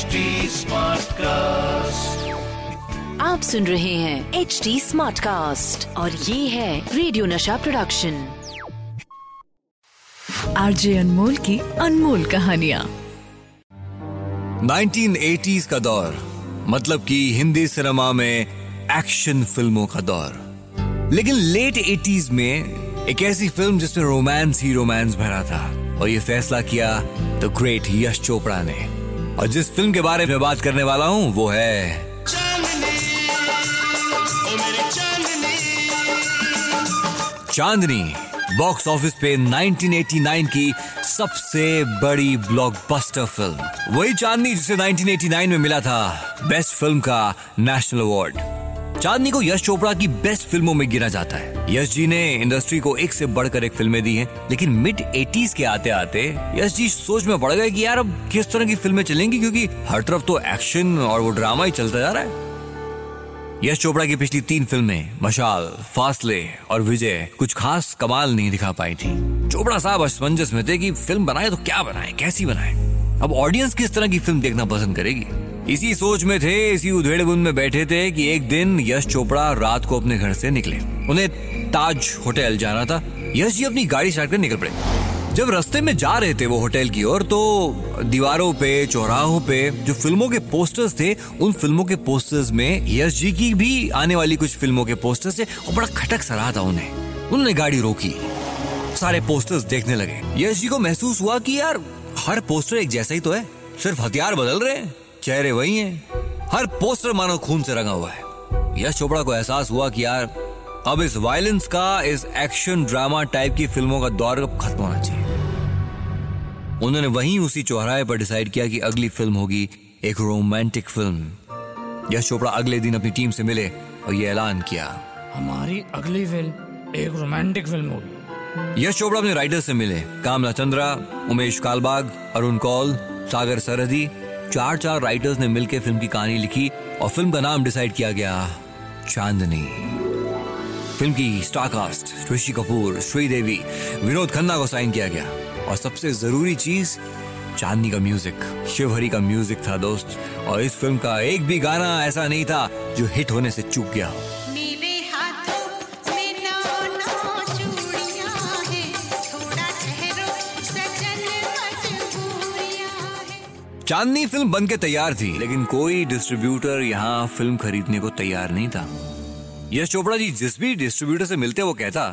HD cast आप सुन रहे हैं एच डी स्मार्ट कास्ट और ये है रेडियो नशा प्रोडक्शन आरजे अनमोल की अनमोल कहानियाँ। 1980s का दौर मतलब कि हिंदी सिनेमा में एक्शन फ़िल्मों का दौर। लेकिन लेट 80s में एक ऐसी फ़िल्म जिसमें रोमांस ही रोमांस भरा था और ये फैसला किया द ग्रेट यश चोपड़ा ने। और जिस फ़िल्म के बारे में बात करने वाला हूँ, वो है। चांदनी बॉक्स ऑफ़िस पे 1989 की सबसे बड़ी ब्लॉकबस्टर फ़िल्म वही चांदनी जिसे 1989 में मिला था बेस्ट फ़िल्म का नेशनल अवार्ड चांदनी को यश चोपड़ा की बेस्ट फ़िल्मों में गिना जाता है। यश जी ने इंडस्ट्री को एक से बढ़कर एक फ़िल्में दी हैं, लेकिन मिड एटीज के आते आते यश जी सोच में पड़ गए कि यार अब किस तरह की फ़िल्में चलेंगी, क्योंकि हर तरफ़ तो एक्शन और वो ड्रामा ही चलता जा रहा है। यश चोपड़ा की पिछली तीन फ़िल्में, मशाल, फासले और विजय, कुछ खास कमाल नहीं दिखा पाई थी। चोपड़ा साहब असमंजस में थे कि फ़िल्म बनाए तो क्या बनाए, कैसी बनाए? अब ऑडियंस किस तरह की फ़िल्म देखना पसंद करेगी? इसी सोच में थे, इसी उधेड़ बुंद में बैठे थे कि एक दिन यश चोपड़ा रात को अपने घर से निकले। उन्हें ताज होटल जाना था। यश जी अपनी गाड़ी स्टार्ट कर निकल पड़े। जब रास्ते में जा रहे थे वो होटल की ओर तो दीवारों पे, चौराहों पे जो फ़िल्मों के पोस्टर्स थे, उन फ़िल्मों के पोस्टर्स में यश जी की भी आने वाली कुछ फ़िल्मों के पोस्टर्स थे और बड़ा खटक सा रहा था उन्हें। उन्होंने गाड़ी रोकी। सारे पोस्टर्स देखने लगे। यश जी को महसूस हुआ कि यार, हर पोस्टर एक जैसा ही तो है। सिर्फ़ हथियार बदल रहे हैं। चेहरे वही हैं। हर पोस्टर मानो खून से रंगा हुआ है। यश चोपड़ा को एहसास हुआ कि यार अब इस वायलेंस का इस एक्शन ड्रामा टाइप की फ़िल्मों का दौर अब खत्म होना चाहिए। उन्होंने वहीं उसी चौराहे पर डिसाइड किया कि अगली फ़िल्म होगी एक रोमांटिक फ़िल्म यश चोपड़ा अगले दिन अपनी टीम से मिले और ये ऐलान किया। हमारी अगली फ़िल्म एक रोमांटिक फ़िल्म होगी। यश चोपड़ा अपने राइटर से मिले। कामला चंद्रा उमेश कालबाग अरुण कौल सागर सरहदी चार चार राइटर्स ने मिलकर फ़िल्म की कहानी लिखी और फ़िल्म का नाम डिसाइड किया गया, चांदनी। फ़िल्म की स्टारकास्ट ऋषि कपूर, श्रीदेवी, विनोद खन्ना को साइन किया गया। और सबसे ज़रूरी चीज़, चांदनी का म्यूज़िक शिवहरी का म्यूज़िक था दोस्त। और इस फ़िल्म का एक भी गाना ऐसा नहीं था जो हिट होने से चूक गया। चांदनी फ़िल्म बन के तैयार थी लेकिन कोई डिस्ट्रीब्यूटर यहाँ फ़िल्म खरीदने को तैयार नहीं था। यश चोपड़ा जी जिस भी डिस्ट्रीब्यूटर से मिलते वो कहता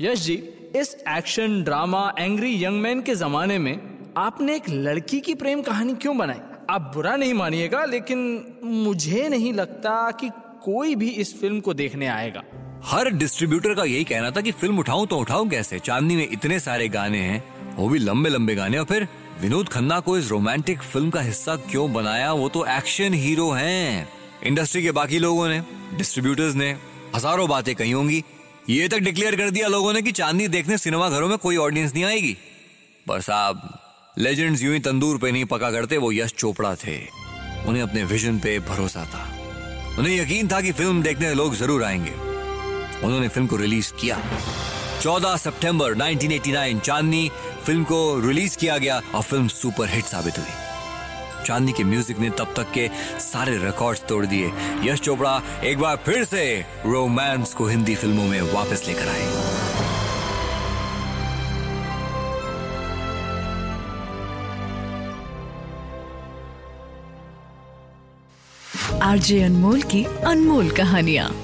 यश जी इस action drama angry young man के जमाने में आपने एक लड़की की प्रेम कहानी क्यों बनाई? आप बुरा नहीं मानिएगा लेकिन मुझे नहीं लगता कि कोई भी इस फ़िल्म को देखने आएगा। हर डिस्ट्रीब्यूटर का यही कहना था कि फ़िल्म उठाऊं तो उठाऊं कैसे? चांदनी में इतने सारे गाने हैं वो भी लंबे लंबे गाने और फिर विनोद खन्ना को इस रोमांटिक फ़िल्म का हिस्सा क्यों बनाया? वो तो एक्शन हीरो हैं। इंडस्ट्री के बाकी लोगों ने डिस्ट्रीब्यूटर्स ने, हज़ारों बातें कही होंगी। ये तक डिक्लेयर कर दिया लोगों ने कि चांदनी देखने सिनेमा घरों में कोई ऑडियंस नहीं आएगी। पर साहब लेजेंड्स यूँ ही तंदूर पे नहीं पका करते, वो यश चोपड़ा थे। उन्हें अपने विजन पे भरोसा था। उन्हें यकीन था कि फ़िल्म देखने लोग ज़रूर आएँगे। उन्होंने फ़िल्म को रिलीज़ किया। 14 सितंबर 1989 चांदनी फ़िल्म को रिलीज़ किया गया और फ़िल्म सुपर हिट साबित हुई। चांदनी के म्यूज़िक ने तब तक के सारे रिकॉर्ड तोड़ दिए। यश चोपड़ा एक बार फिर से रोमांस को हिंदी फ़िल्मों में वापस लेकर आए। आरजे अनमोल की अनमोल कहानियाँ।